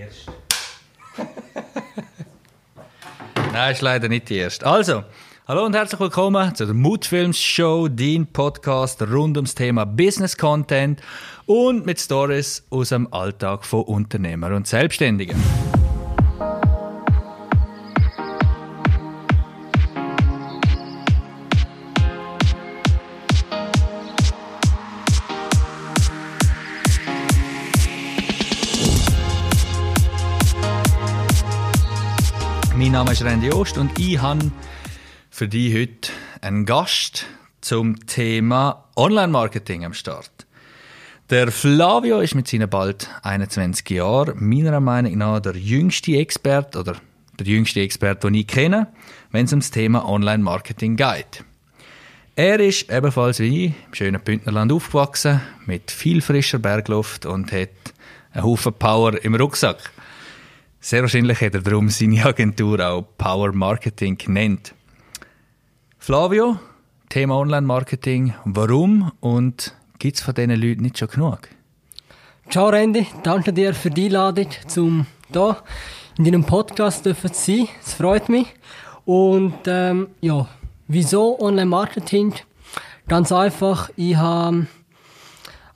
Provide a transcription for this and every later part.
erste. Nein, ist leider nicht die erste. Also, hallo und herzlich willkommen zu der Mutfilms Show, dein Podcast rund ums Thema Business Content und mit Stories aus dem Alltag von Unternehmern und Selbstständigen. Name ist Randy Ost und ich habe für dich heute einen Gast zum Thema Online-Marketing am Start. Der Flavio ist mit seinen bald 21 Jahren meiner Meinung nach der jüngste Expert oder der jüngste Expert, den ich kenne, wenn es ums Thema Online-Marketing geht. Er ist ebenfalls wie ich im schönen Bündnerland aufgewachsen, mit viel frischer Bergluft und hat einen Haufen Power im Rucksack. Sehr wahrscheinlich hat er darum seine Agentur auch Power Marketing genannt. Flavio, Thema Online-Marketing, warum und gibt es von diesen Leuten nicht schon genug? Ciao Randy, danke dir für die Einladung, zum da in deinem Podcast zu sein. Es freut mich. Und ähm, ja, wieso Online-Marketing? Ganz einfach, ich habe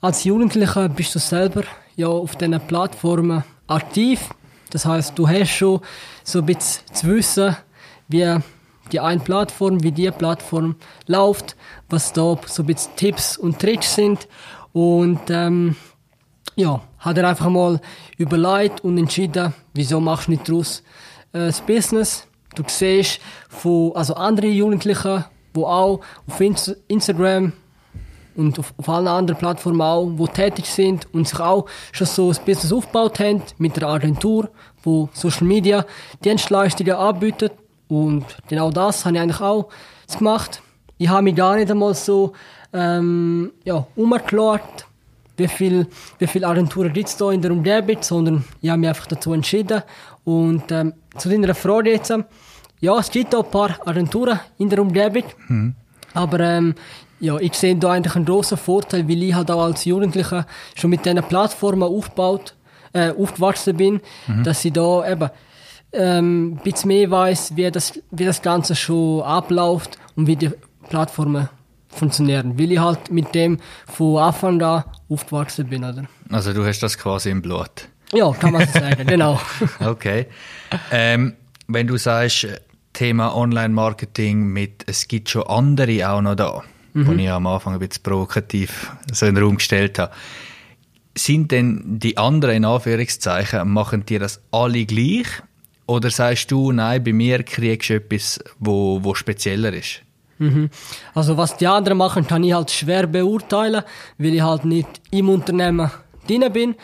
als Jugendlicher bist du selber ja auf diesen Plattformen aktiv das heißt, du hast schon so ein bisschen zu wissen, wie die eine Plattform, wie die Plattform läuft, was da so ein bisschen Tipps und Tricks sind. Und ähm, ja, hat er einfach mal überlegt und entschieden, wieso machst du nicht daraus äh, das Business. Du siehst von also andere Jugendliche, die auch auf Instagram und auf, auf allen anderen Plattformen auch, die tätig sind und sich auch schon so ein Business aufgebaut haben mit der Agentur, wo Social Media Dienstleistungen anbietet und genau das habe ich eigentlich auch gemacht. Ich habe mich gar nicht einmal so ähm, ja, umgeschaut, wie viele wie viel Agenturen gibt es da in der Umgebung, sondern ich habe mich einfach dazu entschieden. Und ähm, zu deiner Frage jetzt, ja, es gibt da ein paar Agenturen in der Umgebung, mhm. aber ähm, ja, ich sehe da eigentlich einen großen Vorteil, weil ich halt auch als Jugendlicher schon mit diesen Plattformen aufgebaut, äh, aufgewachsen bin, mhm. dass ich da eben ähm, ein bisschen mehr weiß, wie das, wie das Ganze schon abläuft und wie die Plattformen funktionieren, weil ich halt mit dem von Anfang an aufgewachsen bin. Oder? Also du hast das quasi im Blut? Ja, kann man so sagen, genau. okay. Ähm, wenn du sagst, Thema Online-Marketing mit, es gibt schon andere auch noch da mhm. wo ich am Anfang ein bisschen provokativ so in den Raum gestellt habe. Sind denn die anderen, in Anführungszeichen, machen die das alle gleich? Oder sagst du, nein, bei mir kriegst du etwas, wo, wo spezieller ist? Mhm. Also was die anderen machen, kann ich halt schwer beurteilen, weil ich halt nicht im Unternehmen drin bin.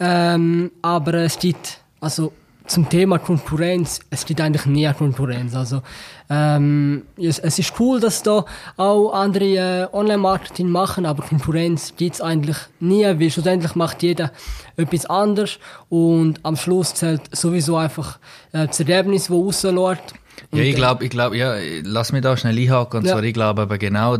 Ähm, aber es gibt, also zum Thema Konkurrenz, es gibt eigentlich nie Konkurrenz. Also ähm, es, es, ist cool, dass da auch andere äh, Online-Marketing machen, aber Konkurrenz gibt's eigentlich nie, weil schlussendlich macht jeder etwas anderes und am Schluss zählt sowieso einfach äh, das Ergebnis, das rausläuft. Ja, ich glaube, ich glaube, ja, lass mich da schnell einhaken. Und ja. zwar, ich glaube aber genau,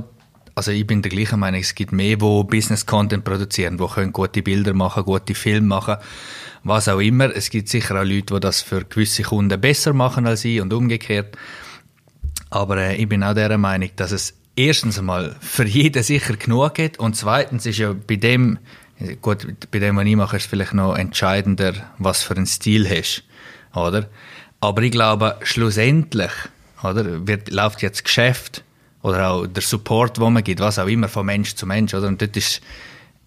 also ich bin der gleichen Meinung, es gibt mehr, wo Business Content produzieren, wo können gute Bilder machen, gute Filme machen was auch immer. Es gibt sicher auch Leute, die das für gewisse Kunden besser machen als ich und umgekehrt. Aber äh, ich bin auch der Meinung, dass es erstens einmal für jeden sicher genug gibt und zweitens ist ja bei dem, gut, bei dem, was ich mache, ist vielleicht noch entscheidender, was für einen Stil hast, oder? Aber ich glaube, schlussendlich, oder, wird, läuft jetzt Geschäft oder auch der Support, wo man gibt, was auch immer, von Mensch zu Mensch, oder? Und dort ist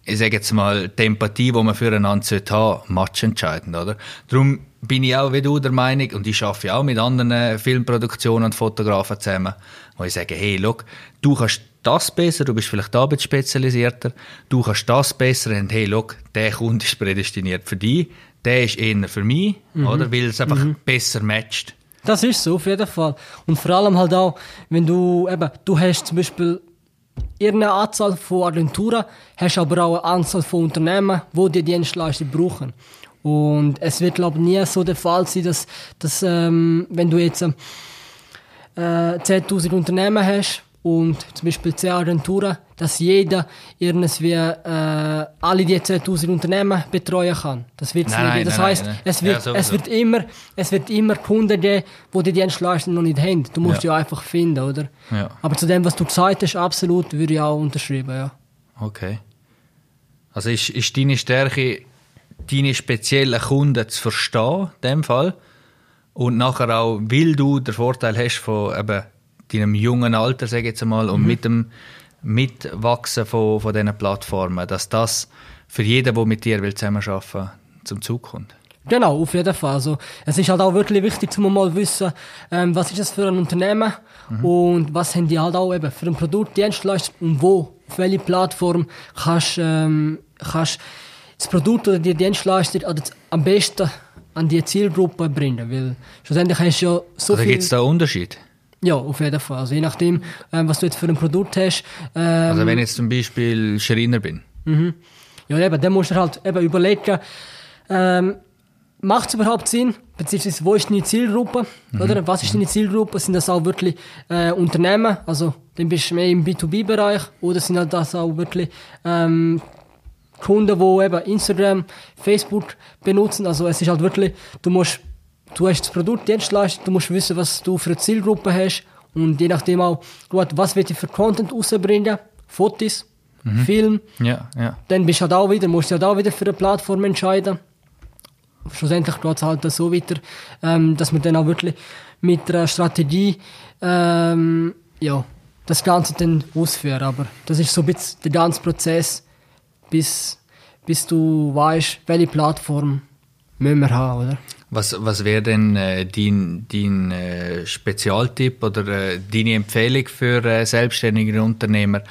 ich sage jetzt mal, die Empathie, die man füreinander sollte haben, matchentscheidend, oder? Darum bin ich auch wie du der Meinung, und ich arbeite auch mit anderen Filmproduktionen und Fotografen zusammen, wo ich sage, hey, look, du kannst das besser, du bist vielleicht da ein bisschen spezialisierter, du kannst das besser, und hey, look, der Kunde ist prädestiniert für dich, der ist eher für mich, mhm. oder? Weil es einfach mhm. besser matcht. Das ist so, auf jeden Fall. Und vor allem halt auch, wenn du eben, du hast zum Beispiel eine Anzahl von Agenturen, hast aber auch eine Anzahl von Unternehmen, die die Dienstleistung brauchen. Und es wird, glaube ich, nie so der Fall sein, dass, dass ähm, wenn du jetzt äh, 10.000 Unternehmen hast und zum Beispiel 10 Agenturen, dass jeder irgendwie äh, alle die 10.000 Unternehmen betreuen kann. Das wird Nein, nein, Das nein, heißt, nein. es Ja, wird, sowieso. es wird immer, es wird immer Kunden geben, die die Dienstleistung noch nicht haben. Du musst Ja. ja, einfach finden, oder? Ja. Aber zu dem, was du gesagt hast, absolut würde ich auch unterschreiben, ja. Okay. Also ist, ist deine Stärke, deine speziellen Kunden zu verstehen, in dem Fall. Und nachher auch, weil du den Vorteil hast von eben deinem jungen Alter, sage ich jetzt einmal, und mit dem Mitwachsen von, von diesen Plattformen, dass das für jeden, der mit dir will zusammenarbeiten will, zum Zug kommt. Genau, auf jeden Fall. Also, es ist halt auch wirklich wichtig, zum mal wissen, ähm, was ist das für ein Unternehmen und was haben die halt auch eben für ein Produkt, Dienstleistung und wo, auf welche Plattform kannst, ähm, kannst das Produkt oder die Dienstleistung am besten an die Zielgruppe bringen, weil schlussendlich hast du ja so Also viel... gibt es da einen Unterschied? Ja, auf jeden Fall. Also je nachdem, ähm, was du jetzt für ein Produkt hast, ähm, Also wenn ich jetzt zum Beispiel Schreiner bin. Ja, eben, dann musst du halt eben überlegen, ähm, macht es überhaupt Sinn? Beziehungsweise, wo ist deine Zielgruppe? Oder? Was ist deine Zielgruppe? Sind das auch wirklich äh, Unternehmen? Also, dann bist du mehr im B2B-Bereich. Oder sind halt das auch wirklich ähm, Kunden, die eben Instagram, Facebook benutzen? Also, es ist halt wirklich, du musst, du hast das Produkt, Dienstleistung, du musst wissen, was du für eine Zielgruppe hast. Und je nachdem auch, gut, was will ich für Content rausbringen? Fotos, Film. Ja, ja. Dann bist du halt auch wieder, musst du halt auch wieder für eine Plattform entscheiden. Schlussendlich geht es halt so weiter, ähm, dass man dann auch wirklich mit einer Strategie ähm, ja, das Ganze dann ausführen. Aber das ist so ein bisschen der ganze Prozess, bis, bis du weißt, welche Plattform müssen wir haben, oder? Was, was wäre denn äh, dein, dein äh, Spezialtipp oder äh, deine Empfehlung für äh, selbstständige Unternehmer,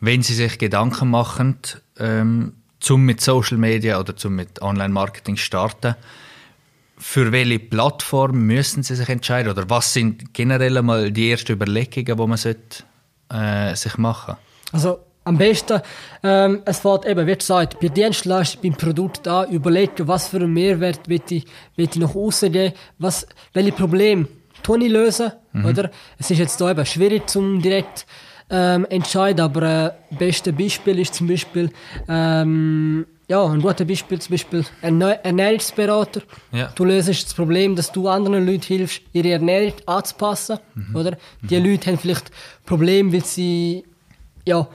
wenn sie sich Gedanken machen, ähm, zum mit Social Media oder zum mit Online-Marketing starten? Für welche Plattform müssen sie sich entscheiden? Oder was sind generell einmal die ersten Überlegungen, die man sollte, äh, sich machen Also am besten, ähm, es fällt eben, wie gesagt, bei Dienstleistung, beim Produkt an, überlegen, was für einen Mehrwert will ich, will ich nach außen geben, was, welche Probleme tue ich lösen, oder? Es ist jetzt da eben schwierig zum direkt ähm, entscheiden, aber äh, beste Beispiel ist zum Beispiel, ähm, ja, ein gutes Beispiel zum Beispiel ein Ernä- Ernährungsberater. Ja. Du löst das Problem, dass du anderen Leuten hilfst, ihre Ernährung anzupassen, oder? Die Leute haben vielleicht Probleme, weil sie, ja,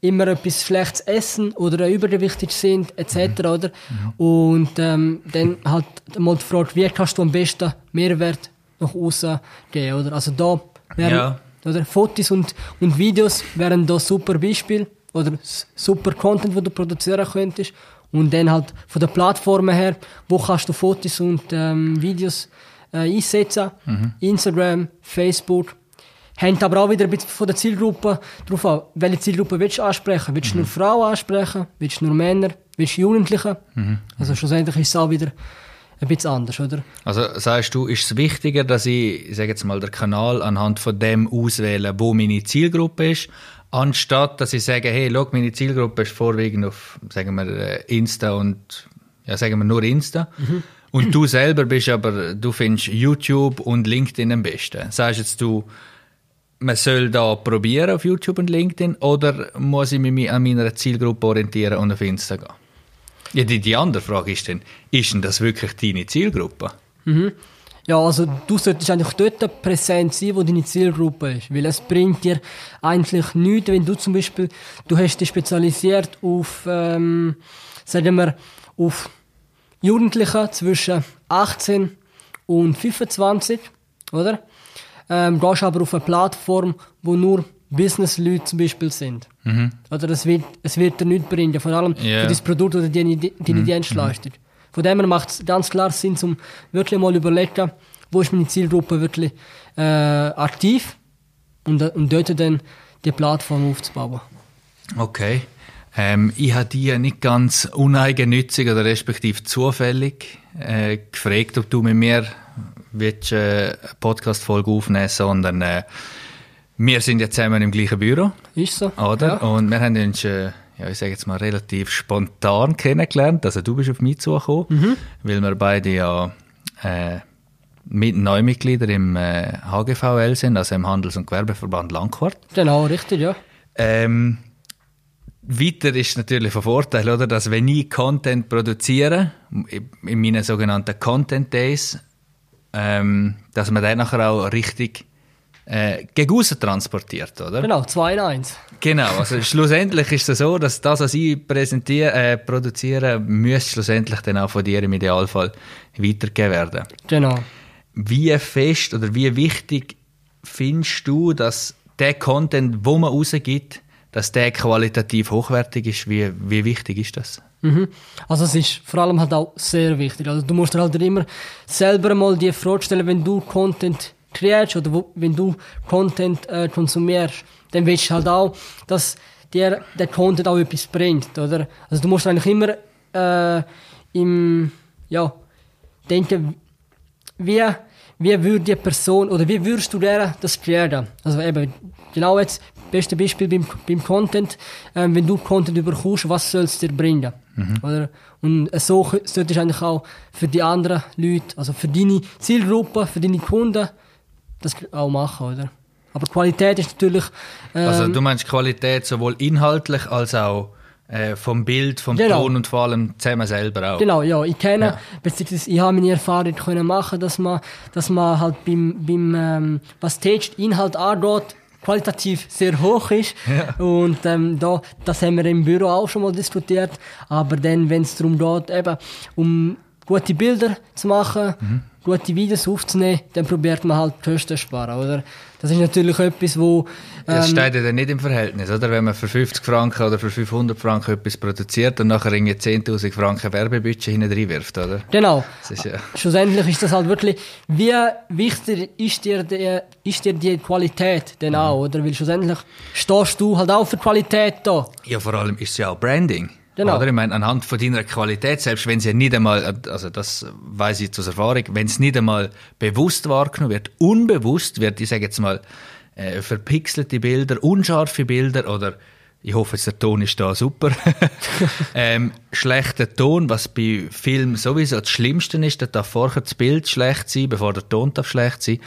immer etwas Schlechtes essen oder übergewichtig sind, etc., oder? Und ähm, dann halt mal die Frage, wie kannst du am besten Mehrwert nach außen geben, oder? Also da wären, Ja. oder? Fotos und, und Videos wären da super Beispiel oder super Content, wo du produzieren könntest. Und dann halt von der Plattform her, wo kannst du Fotos und ähm, Videos äh, einsetzen? Instagram, Facebook. Hängt aber auch wieder ein bisschen von der Zielgruppe drauf an. Welche Zielgruppe willst du ansprechen? Willst du nur Frauen ansprechen? Willst du nur Männer? Willst du Jugendliche? Also schlussendlich ist es auch wieder ein bisschen anders, oder? Also sagst du, ist es wichtiger, dass ich, ich sage jetzt mal, den Kanal anhand von dem auswähle, wo meine Zielgruppe ist, anstatt dass ich sage, hey, schau, meine Zielgruppe ist vorwiegend auf, sagen wir, äh, Insta und, ja, sagen wir nur Insta. Und du selber bist aber, du findest YouTube und LinkedIn am besten. Sagst jetzt du, man soll da probieren auf YouTube und LinkedIn oder muss ich mich an meiner Zielgruppe orientieren und auf Insta gehen? Ja, die, die andere Frage ist dann, ist denn das wirklich deine Zielgruppe? Ja, also du solltest eigentlich dort präsent sein, wo deine Zielgruppe ist. Weil es bringt dir eigentlich nichts, wenn du zum Beispiel, du hast dich spezialisiert auf, ähm, sagen wir, auf Jugendliche zwischen 18 und 25, oder? Ähm, gehst aber auf eine Plattform, wo nur Business-Leute zum Beispiel sind. Oder es wird, es wird dir nichts bringen, vor allem Ja. für das Produkt oder deine, deine Dienstleistung. Von dem her macht es ganz klar Sinn, um wirklich mal überlegen, wo ist meine Zielgruppe wirklich äh, aktiv und, und dort dann die Plattform aufzubauen. Okay. Ähm, ich habe die nicht ganz uneigennützig oder respektive zufällig äh, gefragt, ob du mit mir willst, äh, eine Podcast-Folge aufnehmen sondern äh, wir sind ja zusammen im gleichen Büro, Ist so? oder? Ja. Und wir haben uns, äh, ja, ich sage jetzt mal, relativ spontan kennengelernt. Also du bist auf mich zugekommen, Mhm. weil wir beide ja äh, mit Neumitglieder im äh, HGVL sind, also im Handels- und Gewerbeverband Langquart. Genau, richtig, ja. Ähm, weiter ist natürlich von Vorteil, oder, dass wenn ich Content produziere, in meinen sogenannten Content Days, ähm, dass man den nachher auch richtig äh, gegen transportiert, oder? Genau, 2 in 1. Genau, also schlussendlich ist es so, dass das, was ich präsentiere, äh, produziere, müsste schlussendlich dann auch von dir im Idealfall weitergegeben werden. Genau. Wie fest oder wie wichtig findest du, dass der Content, wo man rausgibt, dass der qualitativ hochwertig ist? Wie, wie wichtig ist das? Mhm. Also es ist vor allem halt auch sehr wichtig. Also du musst dir halt immer selber mal die Frage stellen, wenn du Content kreierst oder wo, wenn du Content äh, konsumierst, dann willst du halt auch, dass dir der Content auch etwas bringt, oder? Also du musst eigentlich immer äh, im, ja, denken, wie, wie würde die Person, oder wie würdest du der das kreieren? Also eben, genau jetzt, beste Beispiel beim, beim Content, äh, wenn du Content überkommst, was soll es dir bringen? Mhm. Oder? Und so solltest du eigentlich auch für die anderen Leute, also für deine Zielgruppe, für deine Kunden, das auch machen, oder? Aber Qualität ist natürlich... Ähm, also du meinst Qualität sowohl inhaltlich als auch äh, vom Bild, vom genau. Ton und vor allem zusammen selber auch. Genau, ja. Ich kenne, ja. beziehungsweise ich habe meine Erfahrung können machen, dass man, dass man halt beim, beim ähm, was Text Inhalt angeht, qualitativ sehr hoch ist. Ja. Und ähm, da, das haben wir im Büro auch schon mal diskutiert. Aber dann, wenn es darum geht, eben um gute Bilder zu machen, mhm gute Videos aufzunehmen, dann probiert man halt die Kosten zu sparen, oder? Das ist natürlich etwas, wo... Ähm, das steht ja dann nicht im Verhältnis, oder? Wenn man für 50 Franken oder für 500 Franken etwas produziert und nachher irgendwie 10'000 Franken Werbebudget hinten reinwirft, oder? Genau. Ist ja Schlussendlich ist das halt wirklich, wie wichtig ist dir die, ist dir die Qualität denn mhm. auch, oder? Weil schlussendlich stehst du halt auch für Qualität da. Ja, vor allem ist es ja auch Branding. Genau. Oder? Ich meine, anhand von deiner Qualität, selbst wenn sie nicht einmal, also das weiß ich aus Erfahrung, wenn es nicht einmal bewusst wahrgenommen wird, unbewusst wird, ich sage jetzt mal, äh, verpixelte Bilder, unscharfe Bilder oder ich hoffe, der Ton ist da super. ähm, schlechter Ton, was bei Film sowieso das Schlimmste ist, da darf vorher das Bild schlecht sein, bevor der Ton darf schlecht sein.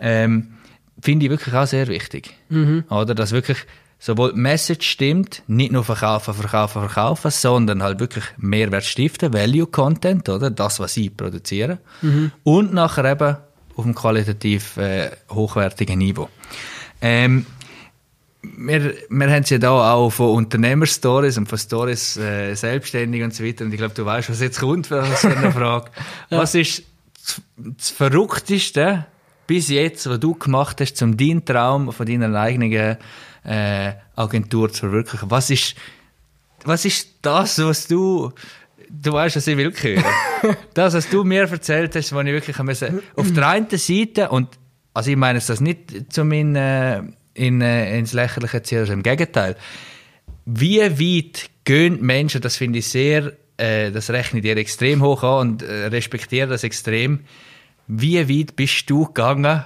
Ähm, Finde ich wirklich auch sehr wichtig. Mhm. Oder, dass wirklich sowohl die Message stimmt, nicht nur verkaufen, verkaufen, verkaufen, sondern halt wirklich Mehrwert stiften, Value Content, oder? Das, was sie produzieren. Mhm. Und nachher eben auf einem qualitativ äh, hochwertigen Niveau. Ähm, wir, wir haben es ja da auch von Unternehmerstories und von Stories äh, selbstständig und so weiter. Und ich glaube, du weißt, was jetzt kommt für eine Frage. ja. Was ist das Verrückteste bis jetzt, was du gemacht hast, um deinen Traum von deiner eigenen äh, Agentur zu verwirklichen. Was ist, was ist das, was du, du weißt, was ich will hören. das, was du mir erzählt hast, was ich wirklich müssen, auf der einen Seite, und, also ich meine das nicht zum in, äh, in, äh, ins Lächerliche ziehen, also im Gegenteil. Wie weit gehen Menschen, das finde ich sehr, äh, das rechne ich dir extrem hoch an und äh, respektiere das extrem. Wie weit bist du gegangen,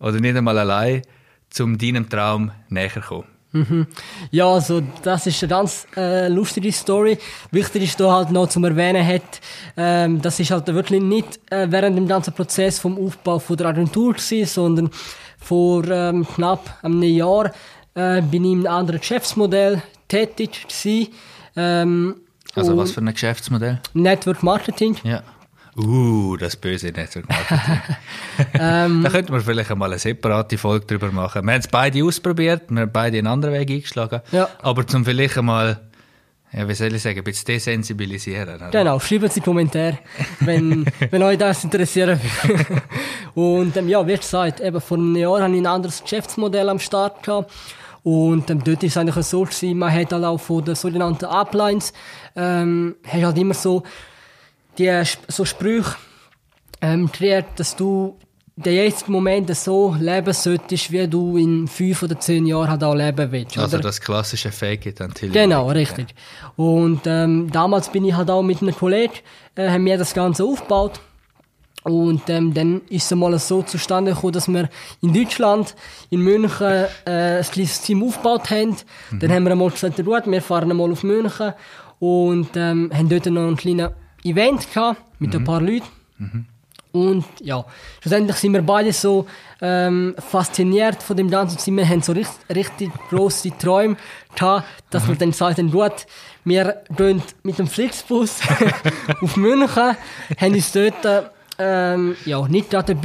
oder nicht einmal allein, zum deinem Traum näher kommen? Mhm. Ja, also das ist eine ganz äh, lustige Story. Wichtig ist da halt noch zum erwähnen, hat, ähm, das ist halt wirklich nicht äh, während dem ganzen Prozess vom Aufbau von der Agentur gewesen, sondern vor ähm, knapp einem Jahr äh, bin ich in einem anderen Geschäftsmodell tätig gewesen. Ähm, also was für ein Geschäftsmodell? Network Marketing. Ja. Uh, das böse Network Marketing. ähm, da könnte man vielleicht einmal eine separate Folge drüber machen. Wir haben es beide ausprobiert, wir haben beide einen anderen Weg eingeschlagen. Ja. Aber zum vielleicht einmal, ja, wie soll ich sagen, ein bisschen desensibilisieren. Oder? Genau, schreibt Sie Kommentare, wenn, wenn euch das interessiert. Und ähm, ja, wie gesagt, eben vor einem Jahr hatte ich ein anderes Geschäftsmodell am Start gehabt. Und ähm, dort ist es eigentlich so gewesen, man hat halt auch von den sogenannten Uplines, ähm, hat halt immer so die so Sprüche ähm, kreiert, dass du den jetzigen Moment so leben solltest, wie du in fünf oder zehn Jahren halt auch leben willst. Also oder? das klassische Fake until Genau, richtig. Ja. Und ähm, damals bin ich halt auch mit einem Kollegen, äh, haben wir das Ganze aufgebaut. Und ähm, dann ist es mal so zustande gekommen, dass wir in Deutschland, in München, äh, ein kleines Team aufgebaut haben. Mhm. Dann haben wir einmal gesagt, gut, wir fahren einmal auf München und ähm, haben dort noch einen kleinen Event gehabt mit mhm. ein paar Leuten. Mhm. Und ja, schlussendlich sind wir beide so ähm, fasziniert von dem Ganzen. Wir haben so richtig, richtig grosse Träume gehabt, dass wir dann sagten, gut, wir gehen mit dem Flixbus auf München, haben uns dort ähm, ja, nicht gerade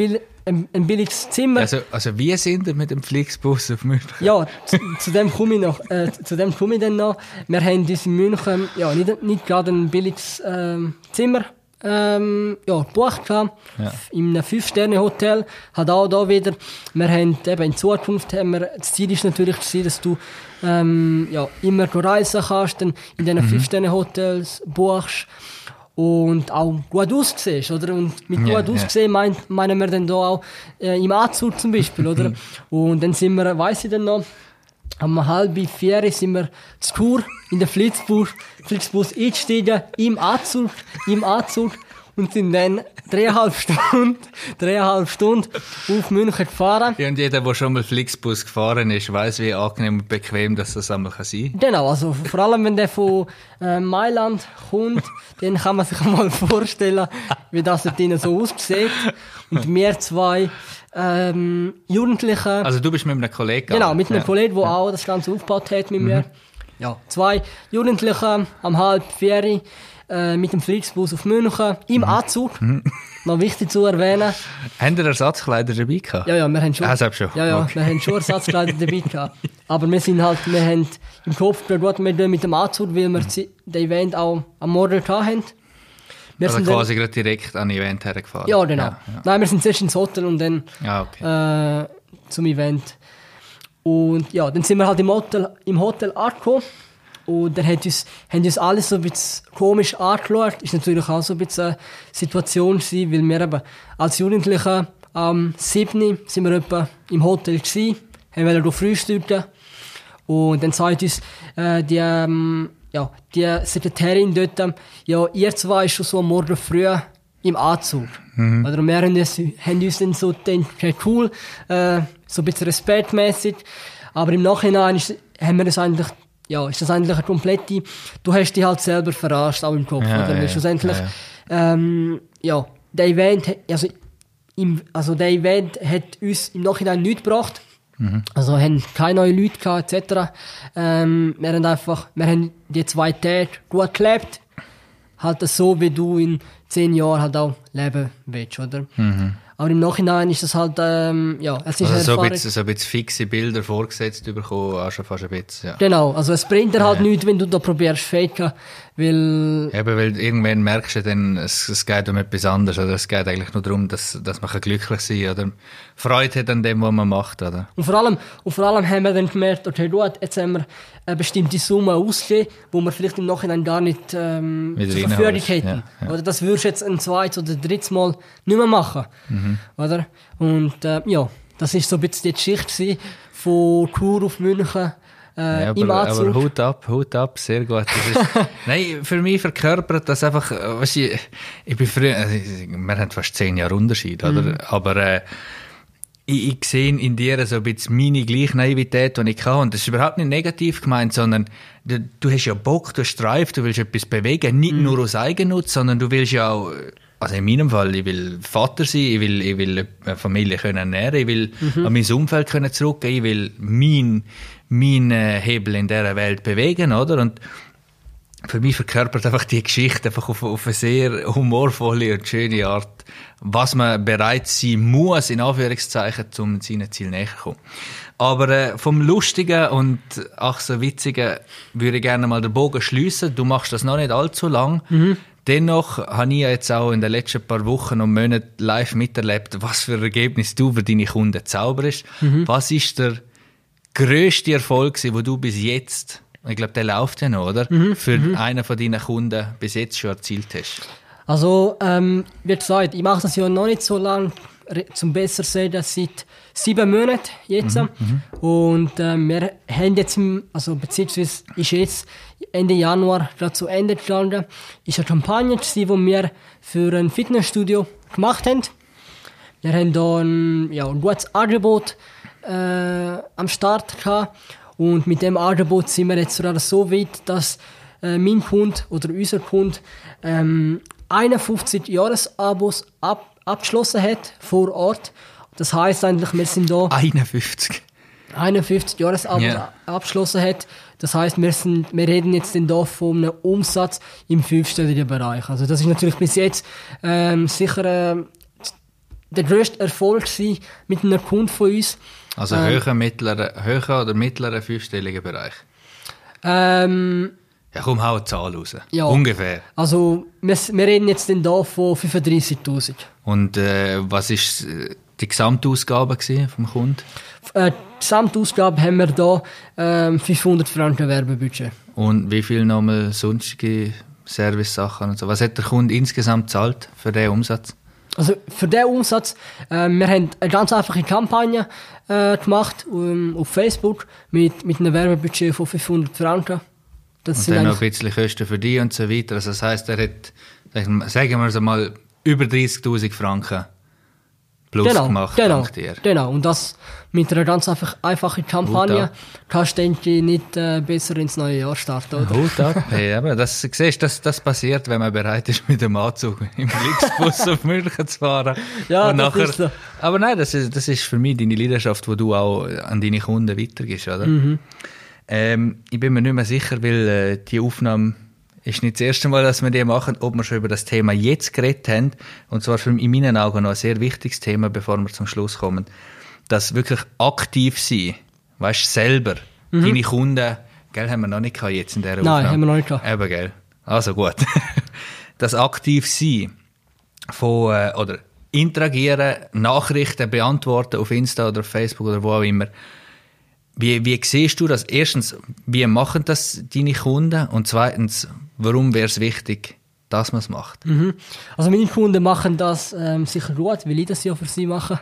ein, ein, billiges Zimmer. Also, also wie sind wir mit dem Flixbus auf München? Ja, zu, zu dem komme ich noch. Äh, zu dem komme ich dann noch. Wir haben uns in München ja, nicht, nicht gerade ein billiges ähm, Zimmer ähm, ja, gebucht haben, ja. in einem Fünf-Sterne-Hotel. Hat auch da wieder, wir haben eben in Zukunft, haben wir, das Ziel ist natürlich dass du ähm, ja, immer reisen kannst, dann in diesen mhm. Fünf-Sterne-Hotels buchst und auch gut aussiehst, oder? Und mit yeah, gut aussehen yeah. meint, meinen wir dann da auch äh, im Anzug zum Beispiel, oder? und dann sind wir, weiss ich dann noch, um halb vier sind wir zu Kur in den Flixbus, Flixbus eingestiegen, im Anzug, im Anzug und sind dann dreieinhalb Stunden, dreieinhalb Stunden auf München gefahren. Ja, und jeder, der schon mal Flixbus gefahren ist, weiß, wie angenehm und bequem das, das einmal sein kann. Genau, also vor allem, wenn der von äh, Mailand kommt, dann kann man sich einmal vorstellen, wie das dort so aussieht. Und wir zwei ähm, Jugendliche. Also du bist mit einem Kollegen. Genau, mit einem ja. Kollegen, der ja. auch das Ganze aufgebaut hat mit mhm. mir. Ja, zwei Jugendliche am halb vier äh, mit dem Flixbus auf München im mhm. Anzug. Mhm. Noch wichtig zu erwähnen. Haben ihr Ersatzkleider dabei gehabt? Ja, ja, wir haben schon. Ah, schon. Ja, ja, okay. wir haben schon Ersatzkleider dabei gehabt. Aber wir sind halt, wir haben im Kopf gut mit dem Anzug, weil wir mhm. den Event auch am Morgen hatten. Wir also quasi gerade direkt an Event hergefahren? Ja, genau. Ja, ja. Nein, wir sind zuerst ins Hotel und dann ja, okay. äh, zum Event. Und ja, dann sind wir halt im Hotel, im Hotel angekommen. Und dann hat uns, haben uns alles so ein bisschen komisch angeschaut. Ist natürlich auch so ein bisschen eine Situation gewesen, weil wir eben als Jugendliche am 7. sind wir etwa im Hotel gewesen, haben wir frühstücken. Und dann sagt uns äh, die ähm, ja, die Sekretärin dort, ja, ihr zwei ist schon so am Morgen früh im Anzug. Mhm. Oder wir haben uns, haben uns dann so gedacht, cool, äh, so ein bisschen respektmäßig. Aber im Nachhinein ist, haben wir das eigentlich, ja, ist das eigentlich eine komplette, du hast dich halt selber verarscht, auch im Kopf. Ja, oder? Ja, schlussendlich, ja. Ähm, ja, der Event, also, im, also der Event hat uns im Nachhinein nichts gebracht. Mhm. Also haben keine neuen Leute gehabt, etc. Ähm, wir haben einfach, wir haben die zwei Tage gut gelebt. Halt so, wie du in zehn Jahren halt auch leben willst, oder? Mhm. Aber im Nachhinein ist das halt, ähm, ja, es ist also so ein, bisschen, so ein bisschen fixe Bilder vorgesetzt bekommen, auch schon fast ein bisschen, ja. Genau, also es bringt dir halt ja. nichts, wenn du da probierst faken, weil... Eben, weil irgendwann merkst du dann, es, es geht um etwas anderes, oder es geht eigentlich nur darum, dass, dass man glücklich sein kann, oder Freude hat an dem, was man macht, oder? Und vor allem, und vor allem haben wir dann gemerkt, okay, gut, jetzt haben wir eine bestimmte Summe ausgegeben, wo wir vielleicht im Nachhinein gar nicht ähm, zur Verfügung hätten. Ja, ja. Oder das würdest du jetzt ein zweites oder drittes Mal nicht mehr machen. Mhm. Oder? Und äh, ja, das ist so ein bisschen die Geschichte von Kur auf München. Äh, ja, aber, aber Hut ab, Hut ab, sehr gut. Ist, nein, für mich verkörpert das einfach, äh, weißt du, ich bin früher, also, wir haben fast zehn Jahre Unterschied, oder? Mhm. Aber äh, ich, ich sehe in dir so ein bisschen meine gleiche Naivität, die ich kann. Und das ist überhaupt nicht negativ gemeint, sondern du, du hast ja Bock, du hast Drive, du willst etwas bewegen, nicht mhm. nur aus Eigennutz, sondern du willst ja auch, also in meinem Fall, ich will Vater sein, ich will, ich will eine Familie können ernähren, ich will mhm. an mein Umfeld können zurückgehen, ich will mein, mein Hebel in dieser Welt bewegen, oder? Und für mich verkörpert einfach die Geschichte einfach auf, auf eine sehr humorvolle und schöne Art, was man bereit sein muss, in Anführungszeichen, um seinen Ziel näher zu kommen. Aber äh, vom Lustigen und ach so Witzigen würde ich gerne mal den Bogen schliessen. Du machst das noch nicht allzu lang. Mhm. Dennoch habe ich jetzt auch in den letzten paar Wochen und Monaten live miterlebt, was für ein Ergebnis du für deine Kunden zauberst. Mhm. Was ist der grösste Erfolg, den du bis jetzt ich glaube, der läuft ja noch, oder? Mhm. Für mhm. einen von deinen Kunden bis jetzt schon erzielt hast. Also, ähm, wie gesagt, ich mache das ja noch nicht so lange, zum besser sehen, das seit sieben Monaten jetzt. Mhm. mhm. Und äh, wir haben jetzt, also beziehungsweise ist jetzt Ende Januar gerade zu Ende gegangen, ist eine Kampagne, die wir für ein Fitnessstudio gemacht haben. Wir haben da ein, ja, ein gutes Angebot äh, am Start gehabt und mit dem Angebot sind wir jetzt gerade so weit, dass äh, mein Kunde oder unser Kunde ähm, 51 Jahresabos ab, abgeschlossen hat vor Ort. Das heißt eigentlich, wir sind da 51. 51 Jahresabos Ja. abgeschlossen hat. Das heißt, wir, sind, wir reden jetzt dann da von einem Umsatz im fünfstelligen Bereich. Also das ist natürlich bis jetzt ähm, sicher ähm, der grösste Erfolg gewesen mit einem Kunden von uns. Also höher, mittlerer, höher oder mittlerer fünfstelliger Bereich. Ähm, Ja, komm, hau eine Zahl raus. Ja. Ungefähr. also wir, wir reden jetzt dann da von 35'000. Und äh, was ist äh, die Gesamtausgabe vom Kunden? Äh, die Gesamtausgabe haben wir da ähm, 500 Franken Werbebudget. Und wie viel nochmal sonstige Service-Sachen und so? Was hat der Kunde insgesamt gezahlt für den Umsatz? Also für den Umsatz, äh, wir haben eine ganz einfache Kampagne äh, gemacht um, auf Facebook mit, mit einem Werbebudget von 500 Franken. Das Und sind dann noch ein bisschen Kosten für die und so weiter. Also das heisst, er hat, sagen wir- es mal, über 30'000 Franken plus genau, gemacht. genau, dank dir. genau. Und das mit einer ganz einfach, einfachen Kampagne kannst du, nicht äh, besser ins neue Jahr starten, oder? Hut ab. Hey, aber das, siehst, das, das passiert, wenn man bereit ist, mit dem Anzug im Flixbus auf München zu fahren. Ja, Und das nachher, ist so. Aber nein, das ist, das ist für mich deine Leidenschaft, die du auch an deine Kunden weitergibst, oder? Mhm. Ähm, ich bin mir nicht mehr sicher, weil äh, die Aufnahme ist nicht das erste Mal, dass wir die machen, ob wir schon über das Thema jetzt geredet haben. Und zwar für in meinen Augen noch ein sehr wichtiges Thema, bevor wir zum Schluss kommen. Das wirklich aktiv sein, weißt du, selber, deine Kunden, gell, haben wir noch nicht gehabt jetzt in dieser Mhm. Nein, Aufnahme. haben wir noch nicht gehabt. Eben, gell. Also gut. das aktiv sein von, äh, oder interagieren, Nachrichten beantworten auf Insta oder auf Facebook oder wo auch immer. Wie, wie siehst du das? Erstens, wie machen das deine Kunden? Und zweitens, warum wäre es wichtig, dass man es macht? Mhm. Also meine Kunden machen das ähm, sicher gut, weil ich das ja für sie mache.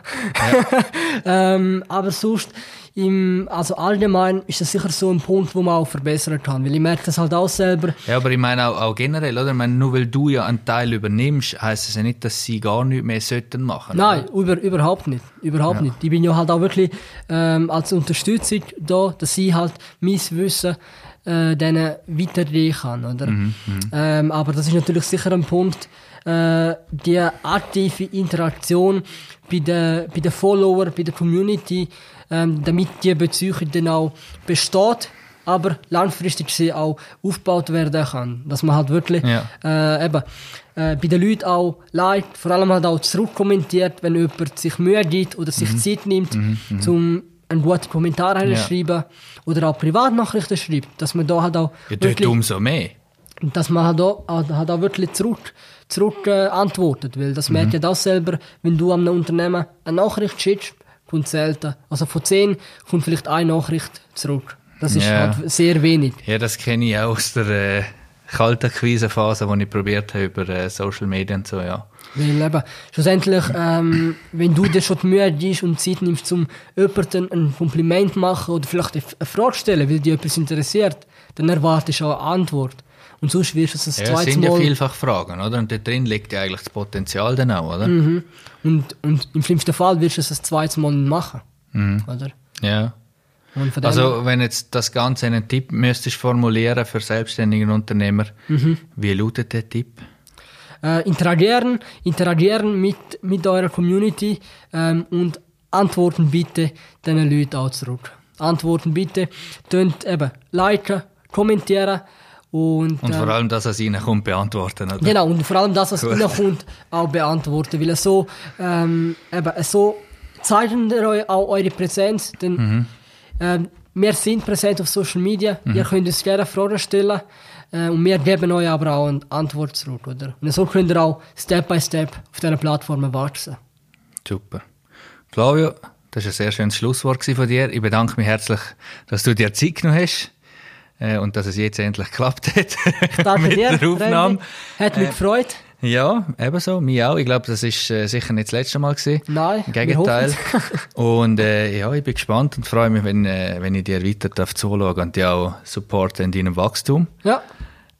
ähm, aber sonst, im, also allgemein ist das sicher so ein Punkt, wo man auch verbessern kann, weil ich merke das halt auch selber. Ja, aber ich meine auch, auch generell, oder? Ich meine, nur weil du ja einen Teil übernimmst, heisst es ja nicht, dass sie gar nichts mehr sollten machen. Nein, über, überhaupt nicht, überhaupt nicht. Ich bin ja halt auch wirklich ähm, als Unterstützung da, dass ich halt mein Wissen äh, denen weitergeben kann, oder? ähm, aber das ist natürlich sicher ein Punkt, äh, die aktive Interaktion bei den, bei den Follower, bei der Community, ähm, damit die Beziehung dann auch besteht, aber langfristig gesehen auch aufgebaut werden kann. Dass man halt wirklich Ja. äh, eben, äh, bei den Leuten auch liked, vor allem halt auch zurückkommentiert, wenn jemand sich Mühe gibt oder sich Zeit nimmt, um einen guten Kommentar Ja. schreiben oder auch Privatnachrichten schreibt, dass man da halt auch Ja, wirklich, umso mehr. dass man halt auch, halt auch wirklich zurück, zurück äh, antwortet, weil das merkt ja das selber, wenn du einem Unternehmen eine Nachricht schickst, kommt selten, also von zehn kommt vielleicht eine Nachricht zurück. Das ist Ja. halt sehr wenig. Ja, das kenne ich auch aus der äh, kalten Quisenphase, die ich probiert habe über äh, Social Media und so, ja. Weil eben, schlussendlich, ähm, wenn du dir schon die Mühe gibst und Zeit nimmst, um jemandem ein Kompliment machen oder vielleicht eine Frage stellen, weil dich etwas interessiert, dann erwartest du auch eine Antwort. Und sonst wirst du es das Ja, es zweite sind ja Mal... vielfach Fragen, oder? Und dort drin liegt ja eigentlich das Potenzial dann auch, oder? Mhm. und, und im schlimmsten Fall wirst du es das zweite Mal nicht machen. Oder? Ja. Mhm. Also, wenn jetzt das Ganze einen Tipp müsstest formulieren für selbstständige Unternehmer, Mhm. wie lautet der Tipp? Äh, interagieren, interagieren mit, mit eurer Community ähm, und antworten bitte den Leuten auch zurück. Antworten bitte, tönt eben liken, kommentieren und, Und vor allem, dass es ihnen kommt, beantworten, oder? Genau, und vor allem das, was Gut. reinkommt, auch beantworten. Weil so, ähm, eben, so zeigen wir euch auch eure Präsenz. Denn Mhm. ähm, wir sind präsent auf Social Media. Ihr könnt uns gerne Fragen stellen. Äh, und wir geben euch aber auch eine Antwort zurück. Oder? Und so könnt ihr auch Step by Step auf diesen Plattformen wachsen. Super. Flavio, das war ein sehr schönes Schlusswort von dir. Ich bedanke mich herzlich, dass du dir Zeit genommen hast äh, und dass es jetzt endlich geklappt hat Danke mit dir. der Aufnahme. Hat mich Äh, gefreut. Ja, ebenso, mich auch. Ich glaube, das ist äh, sicher nicht das letzte Mal gewesen. Nein, Im Gegenteil. und äh, ja, ich bin gespannt und freue mich, wenn, äh, wenn ich dir weiter darf zuschauen und dich auch supporten in deinem Wachstum. Ja,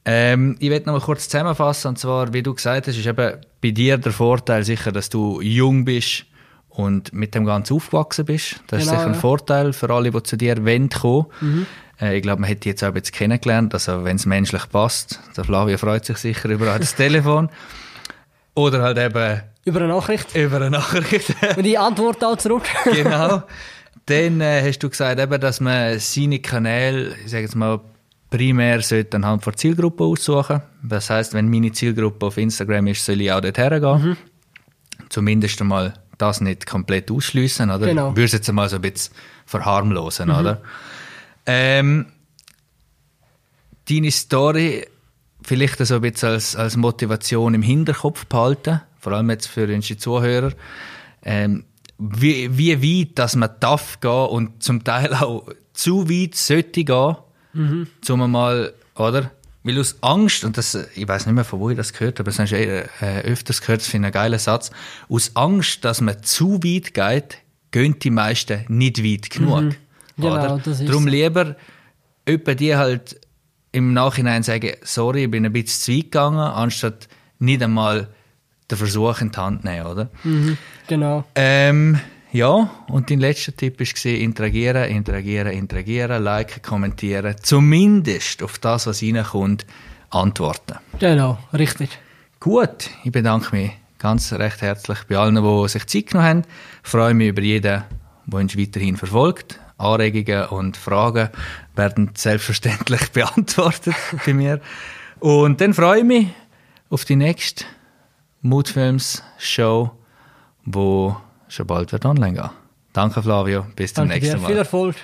Ähm, ich werde noch mal kurz zusammenfassen, und zwar, wie du gesagt hast, ist eben bei dir der Vorteil sicher, dass du jung bist und mit dem Ganzen aufgewachsen bist. Das ist Genau, sicher ein ja. Vorteil für alle, die zu dir wollen kommen. Äh, ich glaube, man hat dich jetzt auch jetzt kennengelernt, also wenn es menschlich passt. Der Flavio freut sich sicher über das Telefon. Oder halt eben Über eine Nachricht. über eine Nachricht. Und ich antworte auch zurück. genau. Dann äh, hast du gesagt, eben, dass man seine Kanäle, ich sage jetzt mal, primär sollte anhand von Zielgruppe aussuchen. Das heißt, wenn meine Zielgruppe auf Instagram ist, soll ich auch dort hergehen. Zumindest einmal das nicht komplett ausschliessen, oder? Genau. Würde es jetzt einmal so ein bisschen verharmlosen, oder? Ähm, deine Story vielleicht so ein bisschen als, als Motivation im Hinterkopf behalten, vor allem jetzt für unsere Zuhörer. Ähm, wie, wie weit, dass man darf gehen und zum Teil auch zu weit sollte gehen, mhm. um mal, oder? Weil aus Angst, und das, ich weiß nicht mehr, von wo ich das gehört habe, das hast du eh, äh, öfters gehört, das finde ich einen geilen Satz. Aus Angst, dass man zu weit geht, gehen die meisten nicht weit genug. Genau, oder? das ist Darum so. lieber öppe die halt im Nachhinein sagen, sorry, ich bin ein bisschen zu weit gegangen, anstatt nicht einmal den Versuch in die Hand nehmen, oder? Mhm, genau. Ähm, ja, und dein letzter Tipp war interagieren, interagieren, interagieren, liken, kommentieren, zumindest auf das, was reinkommt, antworten. Genau, richtig. Gut, ich bedanke mich ganz recht herzlich bei allen, die sich Zeit genommen haben. Ich freue mich über jeden, der uns weiterhin verfolgt. Anregungen und Fragen werden selbstverständlich beantwortet bei mir. Und dann freue ich mich auf die nächste Moodfilms Show, wo schon bald wird online gehen. Danke Flavio, bis zum Danke nächsten dir. Mal. Viel Erfolg.